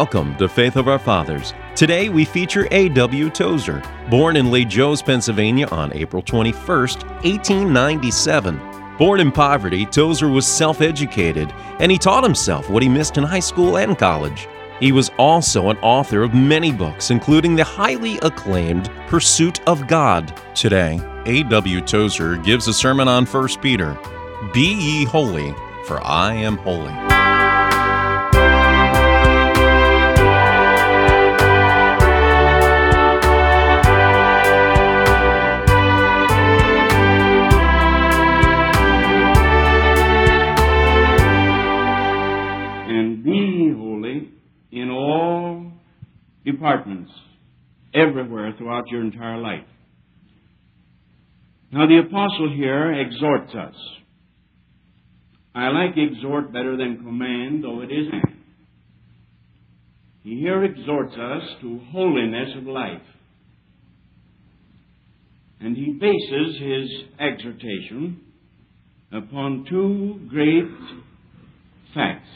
Welcome to Faith of Our Fathers. Today we feature A.W. Tozer, born in La Jose, Pennsylvania on April 21, 1897. Born in poverty, Tozer was self educated and he taught himself what he missed in high school and college. He was also an author of many books, including the highly acclaimed Pursuit of God. Today, A.W. Tozer gives a sermon on 1 Peter Be ye holy, for I am holy. Departments, everywhere throughout your entire life. Now, the apostle here exhorts us. I like exhort better than command, though it is. He here exhorts us to holiness of life. And he bases his exhortation upon two great facts.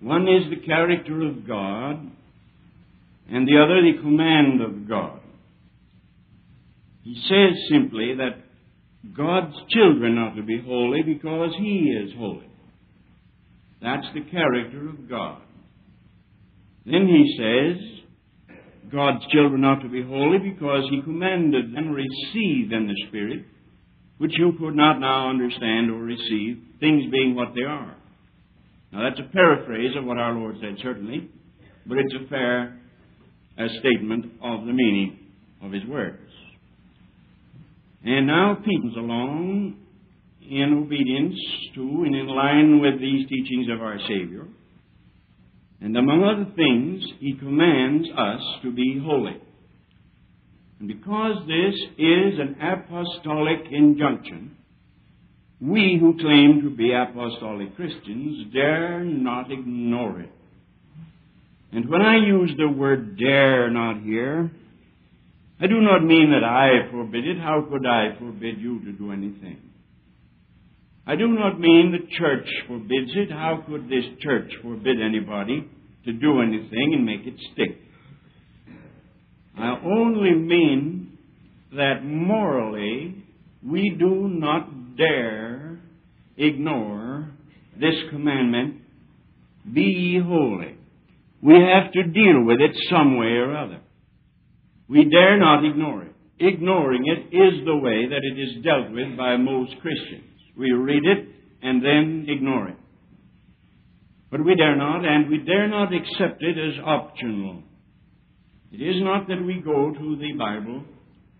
One is the character of God, and the other the command of God. He says simply that God's children are to be holy because He is holy. That's the character of God. Then he says God's children are to be holy because He commanded them receive in the Spirit, which you could not now understand or receive, things being what they are. Now, that's a paraphrase of what our Lord said, certainly, but it's a fair uh, statement of the meaning of His words. And now, Peter's along in obedience to and in line with these teachings of our Savior. And among other things, he commands us to be holy. And because this is an apostolic injunction, we who claim to be apostolic Christians dare not ignore it. And when I use the word dare not here, I do not mean that I forbid it. How could I forbid you to do anything? I do not mean the church forbids it. How could this church forbid anybody to do anything and make it stick? I only mean that morally we do not dare ignore this commandment be holy. We have to deal with it some way or other. We dare not ignore it. Ignoring it is the way that it is dealt with by most Christians. We read it and then ignore it. But we dare not, and we dare not accept it as optional. It is not that we go to the Bible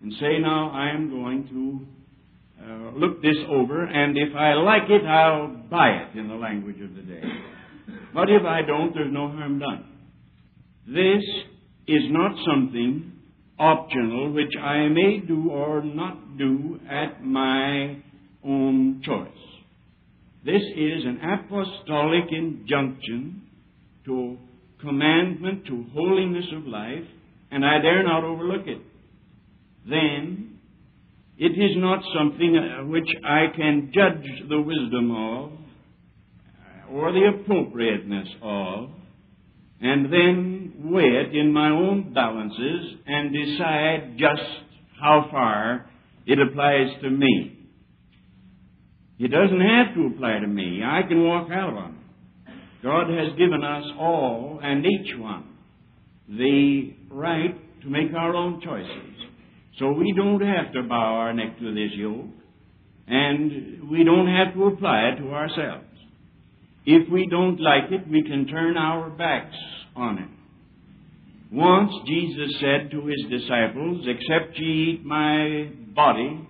and say, now I am going to uh, look this over, and if I like it, I'll buy it in the language of the day. But if I don't, there's no harm done. This is not something optional which I may do or not do at my own choice. This is an apostolic injunction to commandment to holiness of life, and I dare not overlook it. Then it is not something uh, which I can judge the wisdom of or the appropriateness of, and then weigh it in my own balances and decide just how far it applies to me. It doesn't have to apply to me. I can walk out on it. God has given us all and each one the right to make our own choices. So we don't have to bow our neck to this yoke, and we don't have to apply it to ourselves. If we don't like it, we can turn our backs on it. Once Jesus said to his disciples, Except ye eat my body,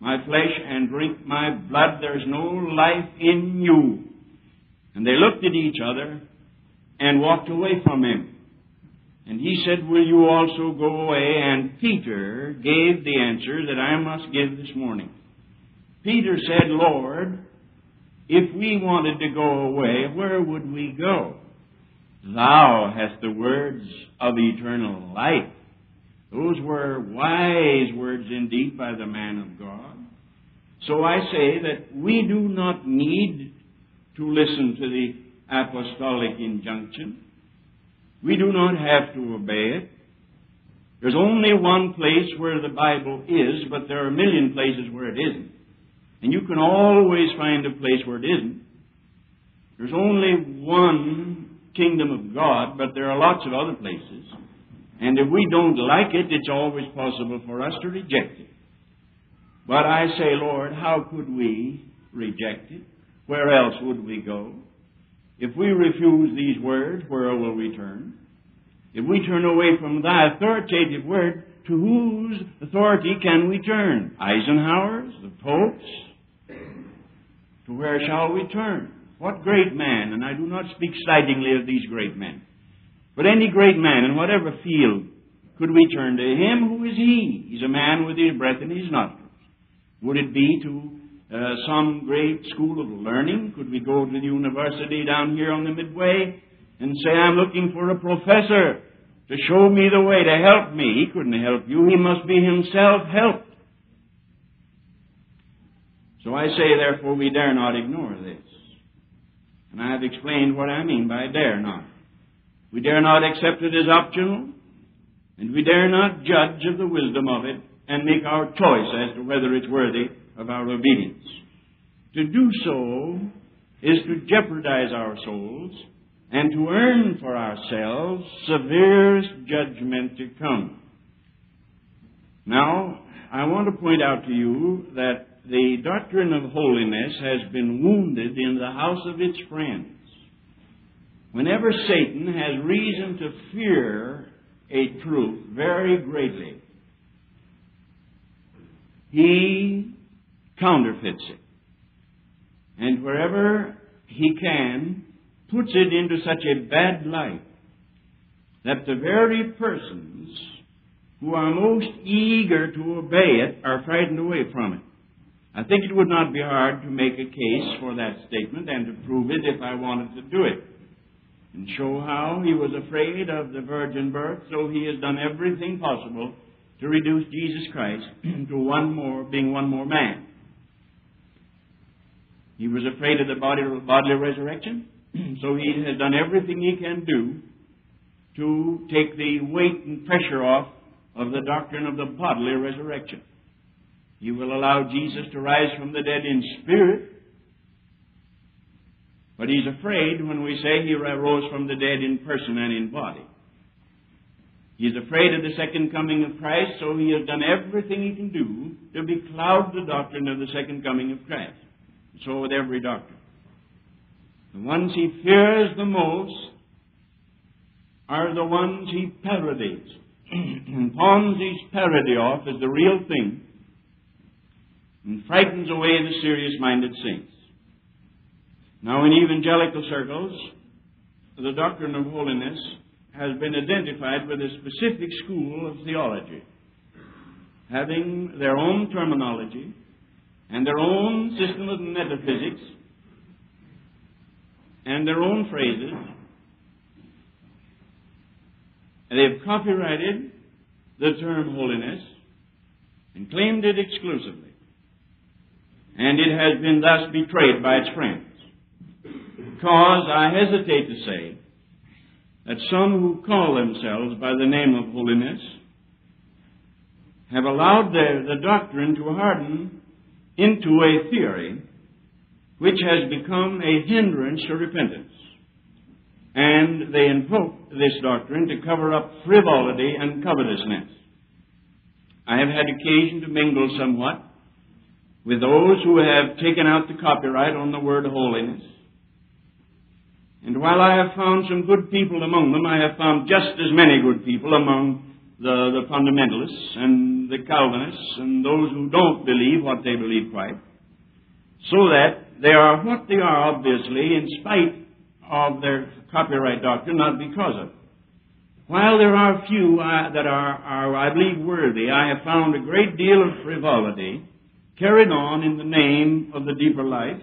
my flesh, and drink my blood, there's no life in you. And they looked at each other and walked away from him. And he said, Will you also go away? And Peter gave the answer that I must give this morning. Peter said, Lord, if we wanted to go away, where would we go? Thou hast the words of eternal life. Those were wise words indeed by the man of God. So I say that we do not need to listen to the apostolic injunction. We do not have to obey it. There's only one place where the Bible is, but there are a million places where it isn't. And you can always find a place where it isn't. There's only one kingdom of God, but there are lots of other places. And if we don't like it, it's always possible for us to reject it. But I say, Lord, how could we reject it? Where else would we go? If we refuse these words, where will we turn? If we turn away from thy authoritative word, to whose authority can we turn? Eisenhower's? The Pope's? To where shall we turn? What great man, and I do not speak slightingly of these great men, but any great man in whatever field could we turn to him? Who is he? He's a man with his breath in his nostrils. Would it be to uh, some great school of learning? Could we go to the university down here on the Midway and say, I'm looking for a professor to show me the way, to help me? He couldn't help you. He must be himself helped. So I say, therefore, we dare not ignore this. And I have explained what I mean by dare not. We dare not accept it as optional, and we dare not judge of the wisdom of it and make our choice as to whether it's worthy of our obedience. To do so is to jeopardize our souls and to earn for ourselves severest judgment to come. Now, I want to point out to you that the doctrine of holiness has been wounded in the house of its friends. Whenever Satan has reason to fear a truth very greatly, he counterfeits it. And wherever he can, puts it into such a bad light that the very persons who are most eager to obey it are frightened away from it. I think it would not be hard to make a case for that statement and to prove it if I wanted to do it. And show how he was afraid of the virgin birth, so he has done everything possible to reduce Jesus Christ to one more, being one more man. He was afraid of the body, bodily resurrection, so he has done everything he can do to take the weight and pressure off of the doctrine of the bodily resurrection. He will allow Jesus to rise from the dead in spirit, but he's afraid when we say he rose from the dead in person and in body. He's afraid of the second coming of Christ, so he has done everything he can do to becloud the doctrine of the second coming of Christ. So with every doctrine. The ones he fears the most are the ones he parodies and pawns his parody off as the real thing and frightens away the serious minded saints. Now, in evangelical circles, the doctrine of holiness has been identified with a specific school of theology, having their own terminology and their own system of metaphysics and their own phrases. And they've copyrighted the term holiness and claimed it exclusively. And it has been thus betrayed by its friends. Because I hesitate to say that some who call themselves by the name of holiness have allowed their, the doctrine to harden into a theory which has become a hindrance to repentance. And they invoke this doctrine to cover up frivolity and covetousness. I have had occasion to mingle somewhat with those who have taken out the copyright on the word holiness. And while I have found some good people among them, I have found just as many good people among the, the fundamentalists and the Calvinists and those who don't believe what they believe quite. So that they are what they are, obviously, in spite of their copyright doctrine, not because of it. While there are few uh, that are, are, I believe, worthy, I have found a great deal of frivolity carried on in the name of the deeper life,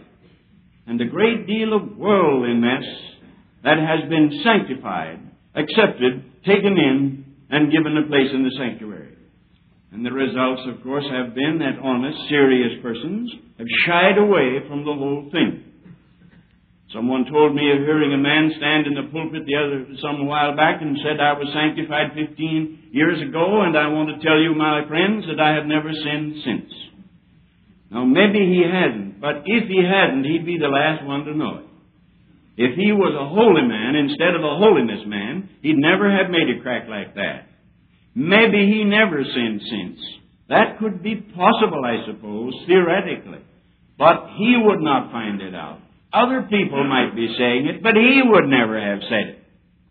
and a great deal of worldliness that has been sanctified, accepted, taken in, and given a place in the sanctuary. And the results, of course, have been that honest, serious persons have shied away from the whole thing. Someone told me of hearing a man stand in the pulpit the other some while back and said I was sanctified 15 years ago, and I want to tell you, my friends, that I have never sinned since. Now, maybe he hadn't, but if he hadn't, he'd be the last one to know it. If he was a holy man instead of a holiness man, he'd never have made a crack like that. Maybe he never sinned since. That could be possible, I suppose, theoretically. But he would not find it out. Other people might be saying it, but he would never have said it.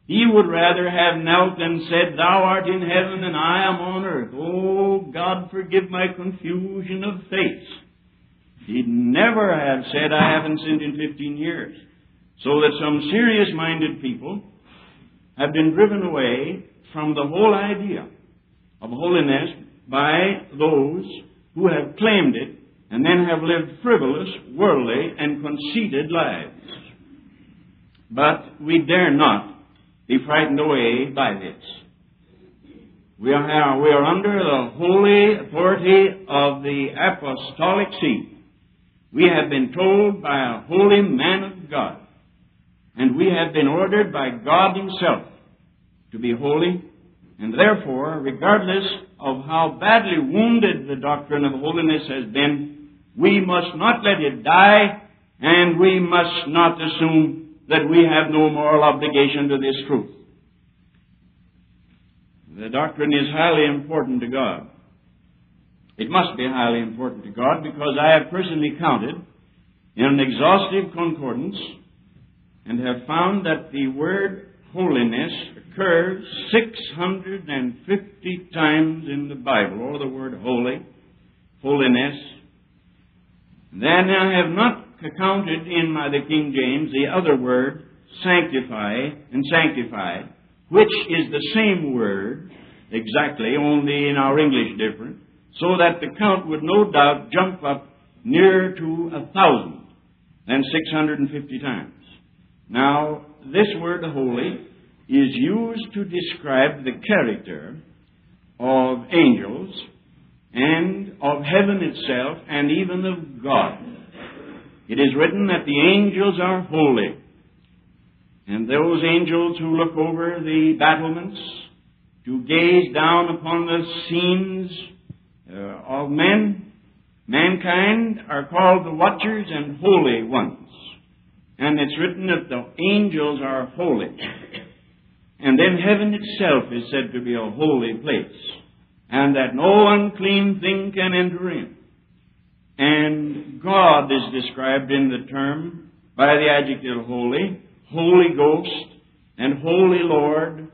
He would rather have knelt and said, Thou art in heaven and I am on earth. Oh, God, forgive my confusion of faith. He'd never have said, I haven't sinned in 15 years. So that some serious minded people have been driven away from the whole idea of holiness by those who have claimed it and then have lived frivolous, worldly, and conceited lives. But we dare not be frightened away by this. We are, we are under the holy authority of the apostolic see. We have been told by a holy man of God, and we have been ordered by God Himself to be holy, and therefore, regardless of how badly wounded the doctrine of holiness has been, we must not let it die, and we must not assume that we have no moral obligation to this truth. The doctrine is highly important to God. It must be highly important to God because I have personally counted in an exhaustive concordance and have found that the word holiness occurs 650 times in the Bible, or the word holy, holiness, then I have not counted in my, the King James the other word, sanctify and sanctified, which is the same word exactly, only in our English different, so that the count would no doubt jump up near to a thousand and 650 times. Now, this word holy is used to describe the character of angels and of heaven itself and even of God. It is written that the angels are holy. And those angels who look over the battlements to gaze down upon the scenes Uh, of men, mankind, are called the watchers and holy ones. And it's written that the angels are holy. And then heaven itself is said to be a holy place and that no unclean thing can enter in. And God is described in the term by the adjective holy, Holy Ghost, and Holy Lord,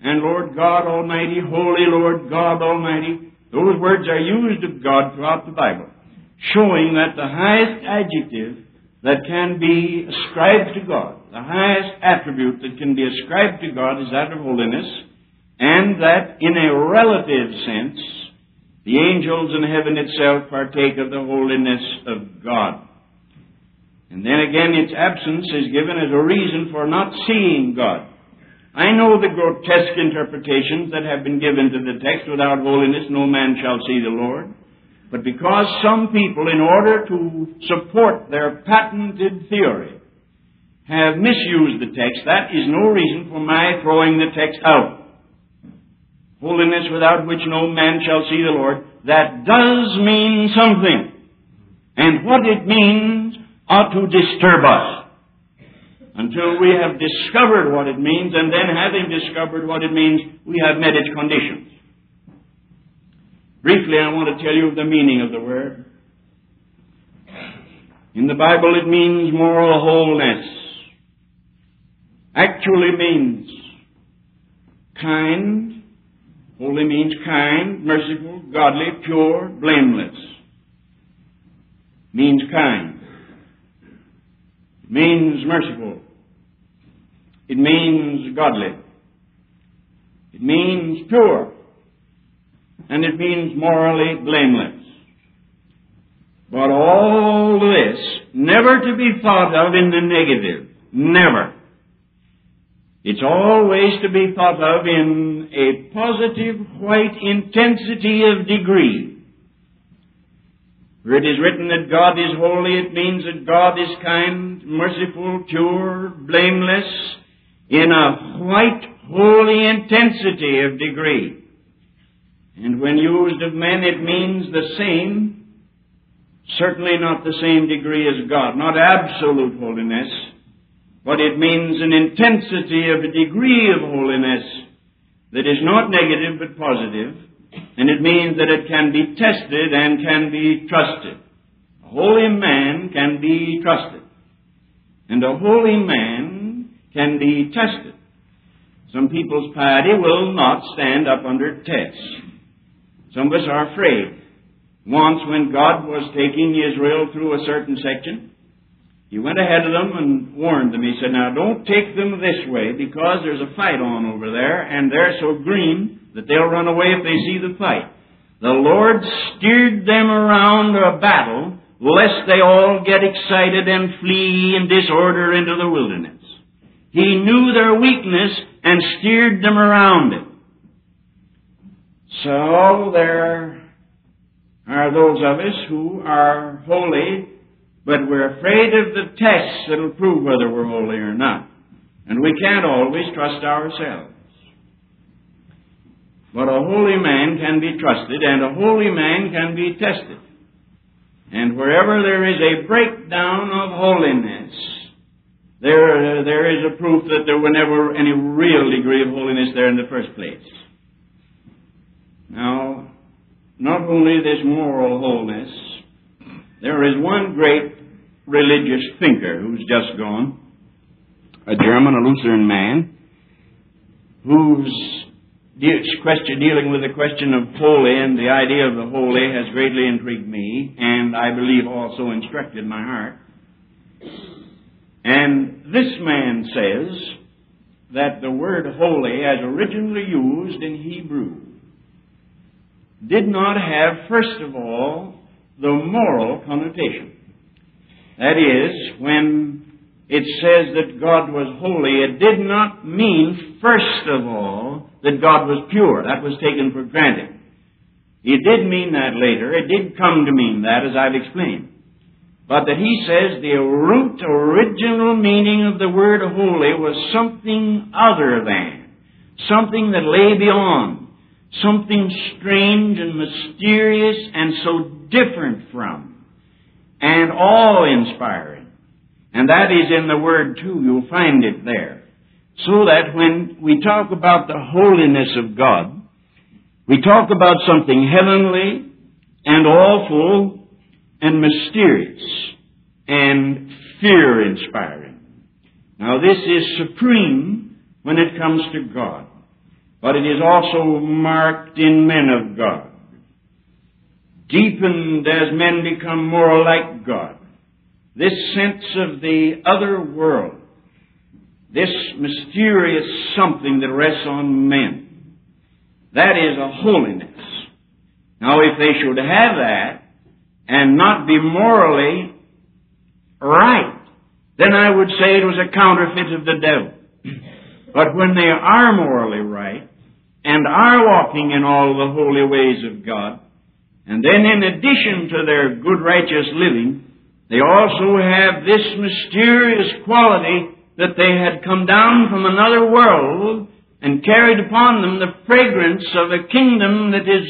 and Lord God Almighty, Holy Lord God Almighty. Those words are used of God throughout the Bible, showing that the highest adjective that can be ascribed to God, the highest attribute that can be ascribed to God is that of holiness, and that in a relative sense, the angels in heaven itself partake of the holiness of God. And then again, its absence is given as a reason for not seeing God. I know the grotesque interpretations that have been given to the text, without holiness no man shall see the Lord. But because some people, in order to support their patented theory, have misused the text, that is no reason for my throwing the text out holiness without which no man shall see the Lord, that does mean something. And what it means ought to disturb us until we have discovered what it means, and then having discovered what it means, we have met its conditions. Briefly, I want to tell you the meaning of the word. In the Bible, it means moral wholeness. Actually means kind, Holy means kind, merciful, godly, pure, blameless. Means kind. Means merciful. It means godly. It means pure. And it means morally blameless. But all this never to be thought of in the negative. Never. It's always to be thought of in a positive white intensity of degree. For it is written that God is holy, it means that God is kind, merciful, pure, blameless, in a white, holy intensity of degree. And when used of men, it means the same, certainly not the same degree as God, not absolute holiness, but it means an intensity of a degree of holiness that is not negative but positive, and it means that it can be tested and can be trusted. A holy man can be trusted, and a holy man can be tested. Some people's piety will not stand up under test. Some of us are afraid. Once, when God was taking Israel through a certain section, He went ahead of them and warned them. He said, Now don't take them this way because there's a fight on over there, and they're so green that they'll run away if they see the fight. The Lord steered them around a battle lest they all get excited and flee in disorder into the wilderness. He knew their weakness and steered them around it. So there are those of us who are holy, but we're afraid of the tests that'll prove whether we're holy or not. And we can't always trust ourselves. But a holy man can be trusted, and a holy man can be tested. And wherever there is a breakdown of holiness, there, there is a proof that there were never any real degree of holiness there in the first place. Now, not only this moral wholeness, there is one great religious thinker who's just gone, a German, a Lutheran man, whose question dealing with the question of holy and the idea of the holy has greatly intrigued me, and I believe also instructed my heart. And this man says that the word holy, as originally used in Hebrew, did not have, first of all, the moral connotation. That is, when it says that God was holy, it did not mean, first of all, that God was pure. That was taken for granted. It did mean that later. It did come to mean that, as I've explained. But that he says the root original meaning of the word holy was something other than, something that lay beyond, something strange and mysterious and so different from and awe-inspiring. And that is in the Word too. You'll find it there. So that when we talk about the holiness of God, we talk about something heavenly and awful and mysterious and fear-inspiring. Now this is supreme when it comes to God but it is also marked in men of God. Deepened as men become more like God. This sense of the other world, this mysterious something that rests on men, that is a holiness. Now, if they should have that and not be morally right, then I would say it was a counterfeit of the devil. But when they are morally right, and are walking in all the holy ways of God. And then in addition to their good righteous living, they also have this mysterious quality that they had come down from another world and carried upon them the fragrance of a kingdom that is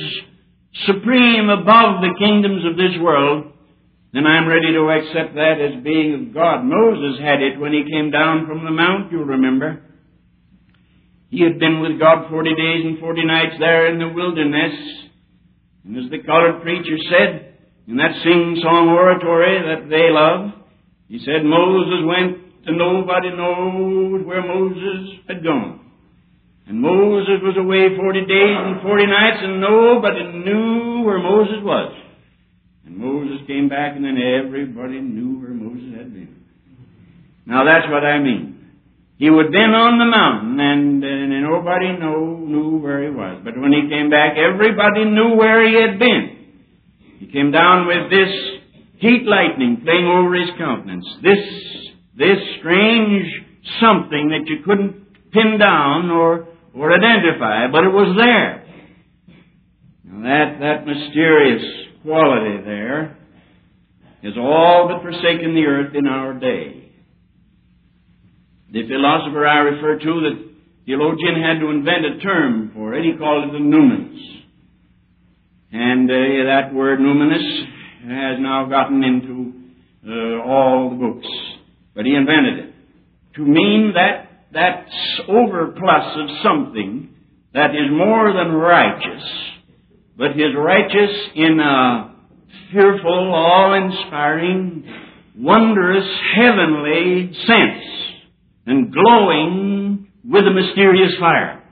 supreme above the kingdoms of this world, then I'm ready to accept that as being of God. Moses had it when he came down from the mount, you'll remember. He had been with God forty days and forty nights there in the wilderness. And as the colored preacher said in that sing-song oratory that they love, he said Moses went and nobody knows where Moses had gone. And Moses was away forty days and forty nights and nobody knew where Moses was. And Moses came back and then everybody knew where Moses had been. Now that's what I mean. He would been on the mountain, and, and nobody know, knew where he was. But when he came back, everybody knew where he had been. He came down with this heat lightning playing over his countenance. This, this strange something that you couldn't pin down or, or identify, but it was there. Now that, that mysterious quality there has all but forsaken the earth in our day. The philosopher I refer to, the theologian had to invent a term for it. He called it the numinous. And uh, that word numinous has now gotten into uh, all the books. But he invented it to mean that that overplus of something that is more than righteous, but is righteous in a fearful, awe-inspiring, wondrous, heavenly sense, and glowing with a mysterious fire.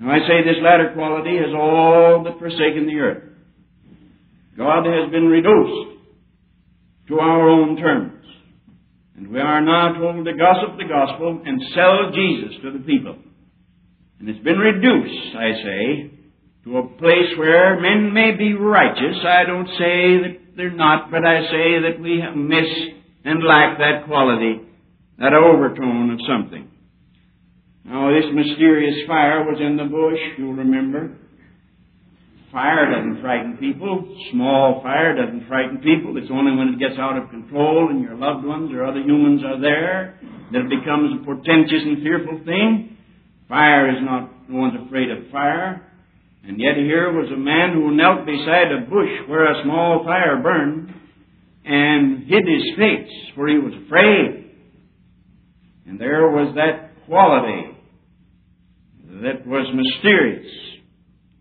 Now I say this latter quality has all but forsaken the earth. God has been reduced to our own terms. And we are now told to gossip the gospel and sell Jesus to the people. And it's been reduced, I say, to a place where men may be righteous. I don't say that they're not, but I say that we have missed and lack that quality, that overtone of something. Now, this mysterious fire was in the bush, you'll remember. Fire doesn't frighten people. Small fire doesn't frighten people. It's only when it gets out of control and your loved ones or other humans are there that it becomes a portentous and fearful thing. Fire is not, no one's afraid of fire. And yet here was a man who knelt beside a bush where a small fire burned and hid his face, for he was afraid. And there was that quality that was mysterious.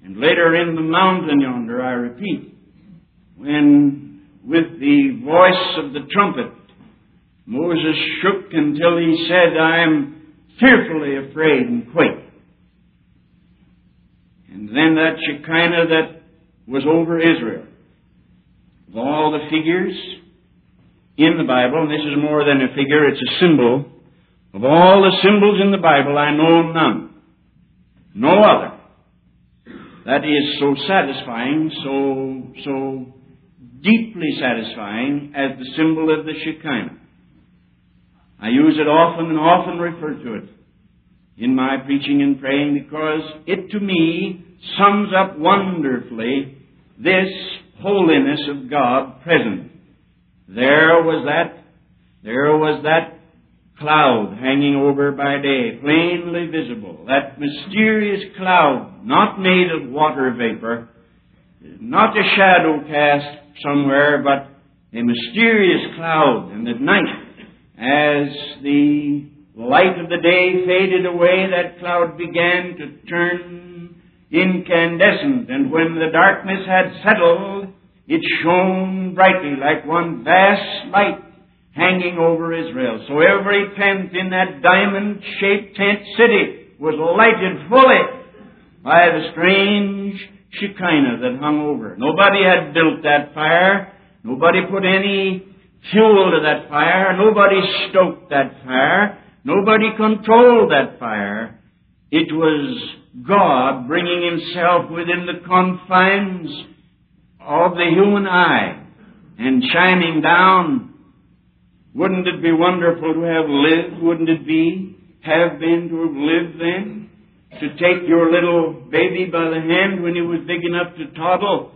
And later in the mountain yonder, I repeat, when with the voice of the trumpet, Moses shook until he said, I am fearfully afraid and quake. And then that Shekinah that was over Israel, of all the figures in the Bible, and this is more than a figure, it's a symbol, of all the symbols in the Bible, I know none. No other that is so satisfying, so, so deeply satisfying as the symbol of the Shekinah. I use it often and often refer to it in my preaching and praying because it to me sums up wonderfully this holiness of God present. There was that, there was that cloud hanging over by day, plainly visible. That mysterious cloud, not made of water vapor, not a shadow cast somewhere, but a mysterious cloud. And at night, as the light of the day faded away, that cloud began to turn incandescent. And when the darkness had settled, it shone brightly like one vast light hanging over Israel. So every tent in that diamond shaped tent city was lighted fully by the strange Shekinah that hung over. Nobody had built that fire. Nobody put any fuel to that fire. Nobody stoked that fire. Nobody controlled that fire. It was God bringing Himself within the confines of the human eye and shining down wouldn't it be wonderful to have lived? Wouldn't it be, have been to have lived then? To take your little baby by the hand when he was big enough to toddle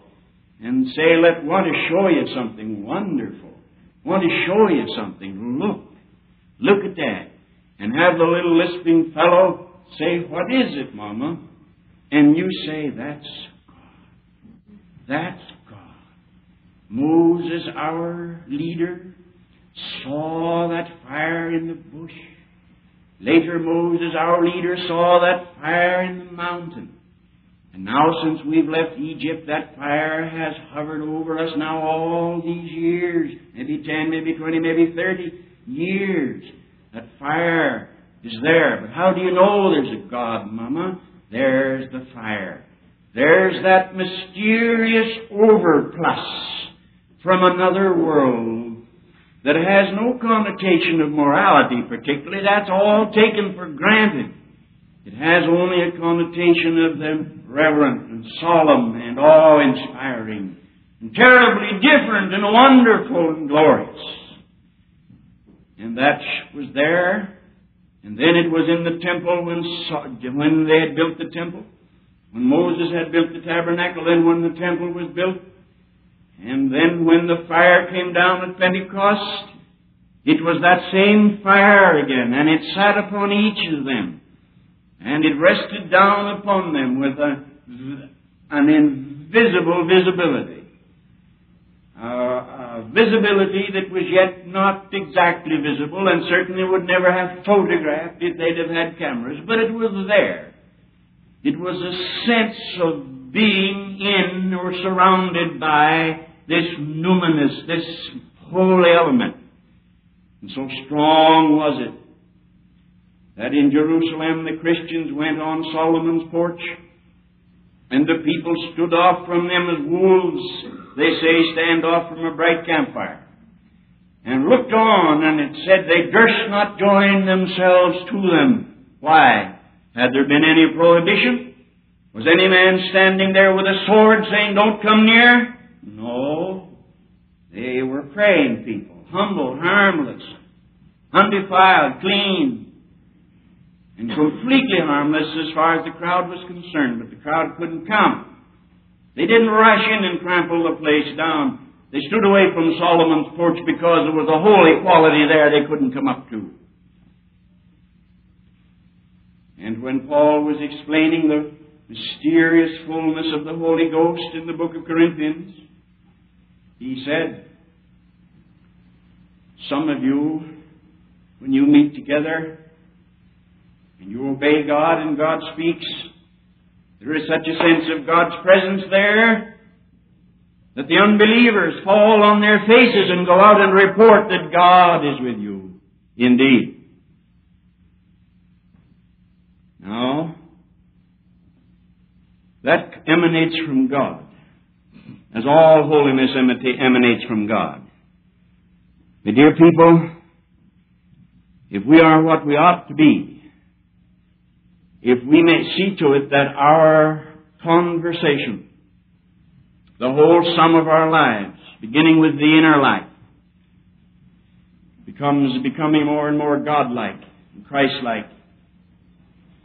and say, let, want to show you something wonderful. Want to show you something. Look. Look at that. And have the little lisping fellow say, what is it, Mama? And you say, that's God. That's God. Moses, our leader, saw that fire in the bush. Later, Moses, our leader, saw that fire in the mountain. And now, since we've left Egypt, that fire has hovered over us now all these years maybe 10, maybe 20, maybe 30 years. That fire is there. But how do you know there's a God, Mama? There's the fire. There's that mysterious overplus from another world that has no connotation of morality particularly. That's all taken for granted. It has only a connotation of the reverent and solemn and awe-inspiring and terribly different and wonderful and glorious. And that was there. And then it was in the temple when, when they had built the temple. When Moses had built the tabernacle, then when the temple was built, And then when the fire came down at Pentecost, it was that same fire again, and it sat upon each of them. And it rested down upon them with a, an invisible visibility. A visibility that was yet not exactly visible and certainly would never have photographed if they'd have had cameras, but it was there. It was a sense of being in or surrounded by this numinous, this holy element. And so strong was it that in Jerusalem the Christians went on Solomon's porch and the people stood off from them as wolves, they say, stand off from a bright campfire. And looked on, and it said they durst not join themselves to them. Why? Had there been any prohibition? Was any man standing there with a sword saying, Don't come near? No. They were praying people, humble, harmless, undefiled, clean, and completely harmless as far as the crowd was concerned, but the crowd couldn't come. They didn't rush in and trample the place down. They stood away from Solomon's porch because there was a holy quality there they couldn't come up to. And when Paul was explaining the mysterious fullness of the Holy Ghost in the book of Corinthians, he said, Some of you, when you meet together, and you obey God and God speaks, there is such a sense of God's presence there that the unbelievers fall on their faces and go out and report that God is with you indeed. Now, that emanates from God, as all holiness emanates from God. My dear people, if we are what we ought to be, if we may see to it that our conversation, the whole sum of our lives, beginning with the inner life, becomes becoming more and more godlike and Christ-like,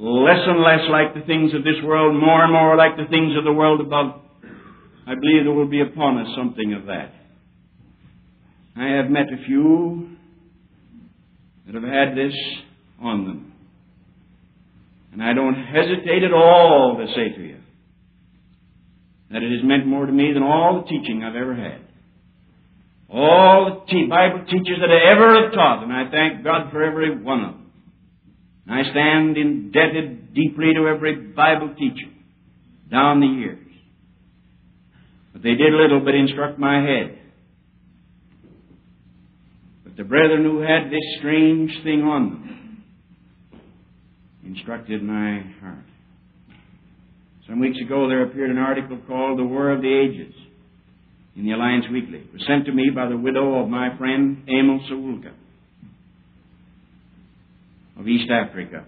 less and less like the things of this world, more and more like the things of the world above. I believe there will be upon us something of that. I have met a few that have had this on them. And I don't hesitate at all to say to you that it has meant more to me than all the teaching I've ever had. All the te- Bible teachers that I ever have taught, and I thank God for every one of them. I stand indebted deeply to every Bible teacher down the years. But they did little but instruct my head. But the brethren who had this strange thing on them, instructed my heart. Some weeks ago, there appeared an article called The War of the Ages in the Alliance Weekly. It was sent to me by the widow of my friend Emil Sawulka of East Africa.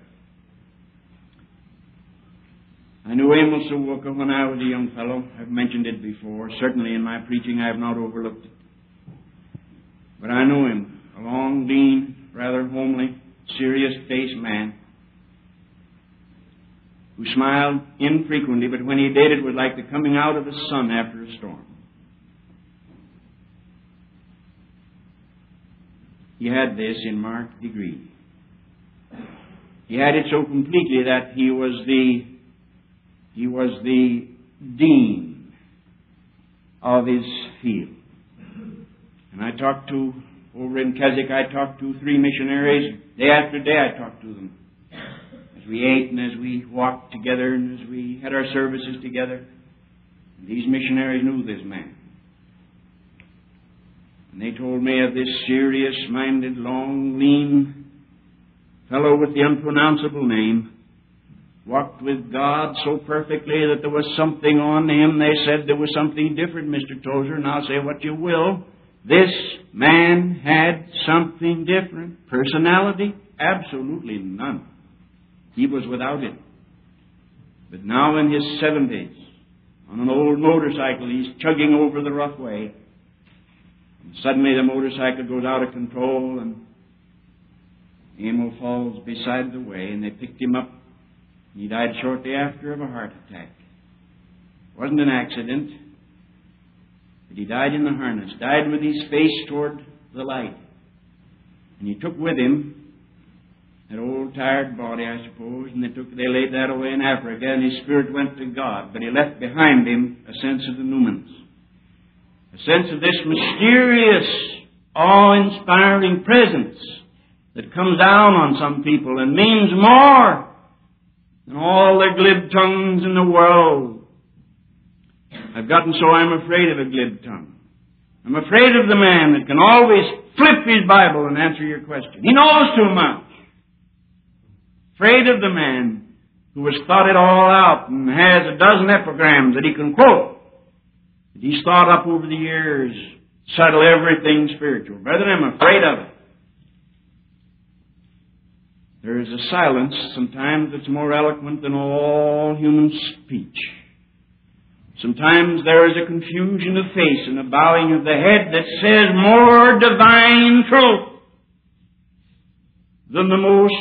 I knew Emil Sawulka when I was a young fellow. I've mentioned it before. Certainly in my preaching I have not overlooked it. But I knew him. A long, lean, rather homely, serious-faced man who smiled infrequently, but when he did, it was like the coming out of the sun after a storm. He had this in marked degree. He had it so completely that he was the he was the dean of his field. And I talked to over in Keswick, I talked to three missionaries. Day after day I talked to them as we ate and as we walked together and as we had our services together. And these missionaries knew this man. And they told me of this serious minded, long, lean fellow with the unpronounceable name. Walked with God so perfectly that there was something on him. They said there was something different, Mr. Tozer, I'll say what you will. This man had something different. Personality? Absolutely none. He was without it. But now in his 70s, on an old motorcycle, he's chugging over the rough way. And suddenly the motorcycle goes out of control and Emil falls beside the way and they picked him up. He died shortly after of a heart attack. It wasn't an accident. But he died in the harness, died with his face toward the light. And he took with him that old tired body, I suppose, and they took they laid that away in Africa, and his spirit went to God. But he left behind him a sense of the numinous, a sense of this mysterious, awe-inspiring presence that comes down on some people and means more than all the glib tongues in the world. I've gotten so I'm afraid of a glib tongue. I'm afraid of the man that can always flip his Bible and answer your question. He knows too much. Afraid of the man who has thought it all out and has a dozen epigrams that he can quote. That he's thought up over the years, settle everything spiritual. Brethren, I'm afraid of it. There is a silence sometimes that's more eloquent than all human speech. Sometimes there is a confusion of face and a bowing of the head that says more divine truth than the most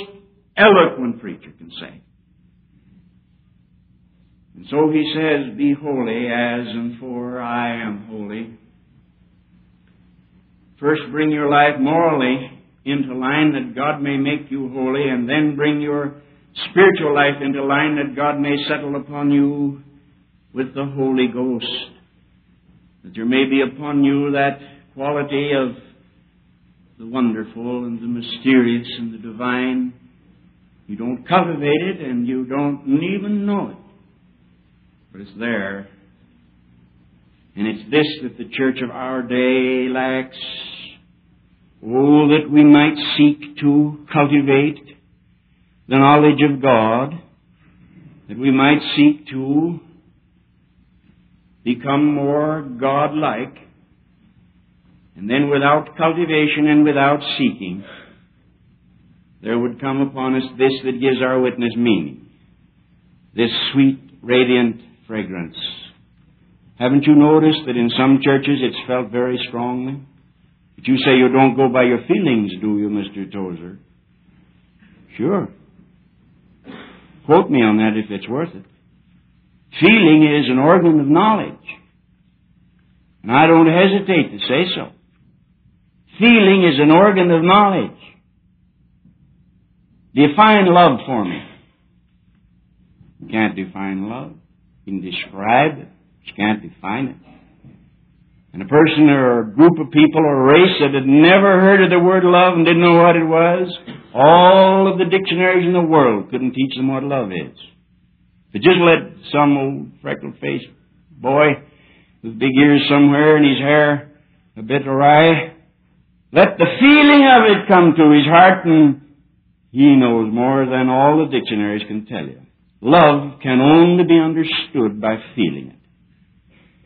eloquent preacher can say. And so he says, Be holy as and for I am holy. First bring your life morally into line that God may make you holy, and then bring your spiritual life into line that God may settle upon you with the Holy Ghost. That there may be upon you that quality of the wonderful and the mysterious and the divine. You don't cultivate it and you don't even know it. But it's there. And it's this that the church of our day lacks Oh, that we might seek to cultivate the knowledge of God, that we might seek to become more God-like, and then without cultivation and without seeking, there would come upon us this that gives our witness meaning. This sweet, radiant fragrance. Haven't you noticed that in some churches it's felt very strongly? But you say you don't go by your feelings, do you, Mr. Tozer? Sure. Quote me on that if it's worth it. Feeling is an organ of knowledge. And I don't hesitate to say so. Feeling is an organ of knowledge. Define love for me. You can't define love. You can describe it. You can't define it. And a person or a group of people or a race that had never heard of the word love and didn't know what it was, all of the dictionaries in the world couldn't teach them what love is. But just let some old freckled faced boy with big ears somewhere and his hair a bit awry, let the feeling of it come to his heart and he knows more than all the dictionaries can tell you. Love can only be understood by feeling it.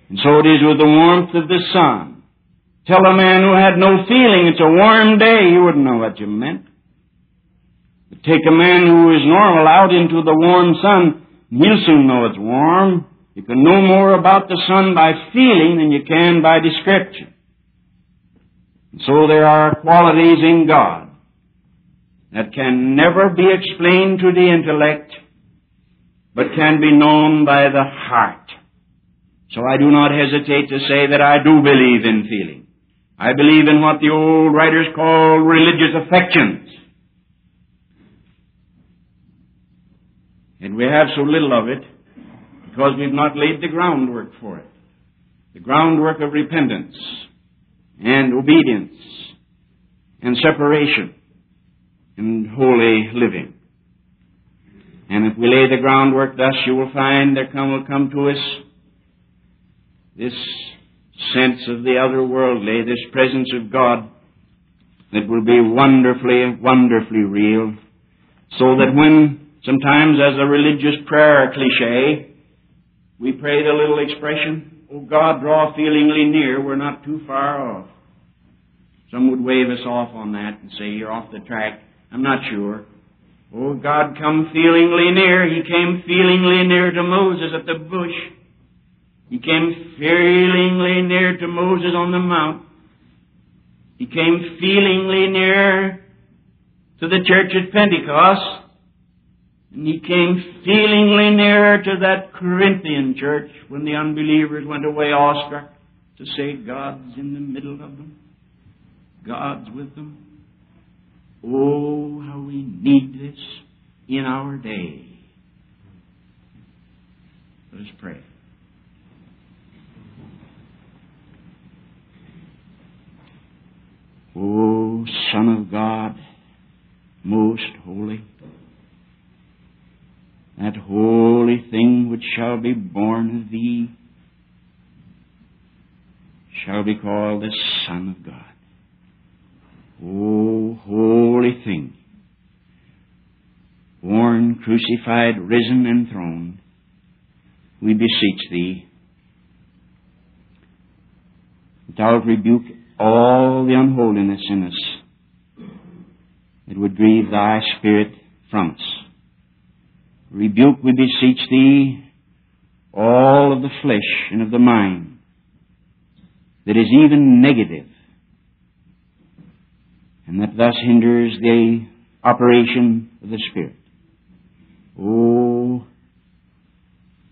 And so it is with the warmth of the sun. Tell a man who had no feeling it's a warm day, he wouldn't know what you meant. But take a man who is normal out into the warm sun, he'll soon know it's warm. You can know more about the sun by feeling than you can by description. And so there are qualities in God that can never be explained to the intellect, but can be known by the heart. So I do not hesitate to say that I do believe in feeling. I believe in what the old writers call religious affections. And we have so little of it because we've not laid the groundwork for it. The groundwork of repentance and obedience and separation and holy living. And if we lay the groundwork thus, you will find there come, will come to us this sense of the otherworldly, this presence of God that will be wonderfully, wonderfully real, so that when sometimes as a religious prayer cliche, we pray the little expression, Oh God, draw feelingly near, we're not too far off. Some would wave us off on that and say, You're off the track. I'm not sure. Oh God, come feelingly near. He came feelingly near to Moses at the bush. He came feelingly near to Moses on the mount. He came feelingly near to the church at Pentecost. And he came feelingly near to that Corinthian church when the unbelievers went away awestruck. to say God's in the middle of them, God's with them. Oh, how we need this in our day. Let us pray. O Son of God, most holy, that holy thing which shall be born of thee shall be called the Son of God. O holy thing, born, crucified, risen, and we beseech thee, thou rebuke all the unholiness in us that would grieve thy spirit from us. Rebuke, we beseech thee, all of the flesh and of the mind that is even negative and that thus hinders the operation of the Spirit. Oh,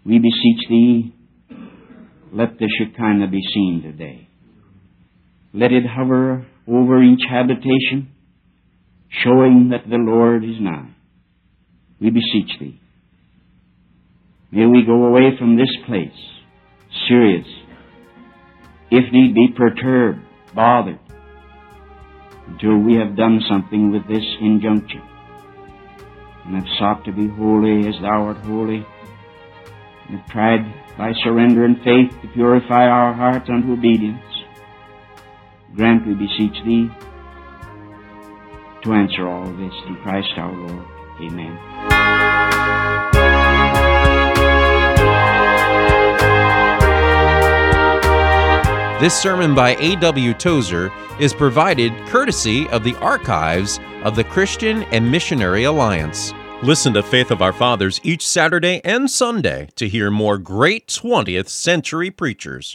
we beseech thee, let the Shekinah be seen today. Let it hover over each habitation, showing that the Lord is nigh. We beseech thee. May we go away from this place serious, if need be perturbed, bothered, until we have done something with this injunction and have sought to be holy as thou art holy, and have tried by surrender and faith to purify our hearts unto obedience. Grant, we beseech thee, to answer all this through Christ our Lord. Amen. This sermon by A.W. Tozer is provided courtesy of the archives of the Christian and Missionary Alliance. Listen to Faith of Our Fathers each Saturday and Sunday to hear more great 20th century preachers.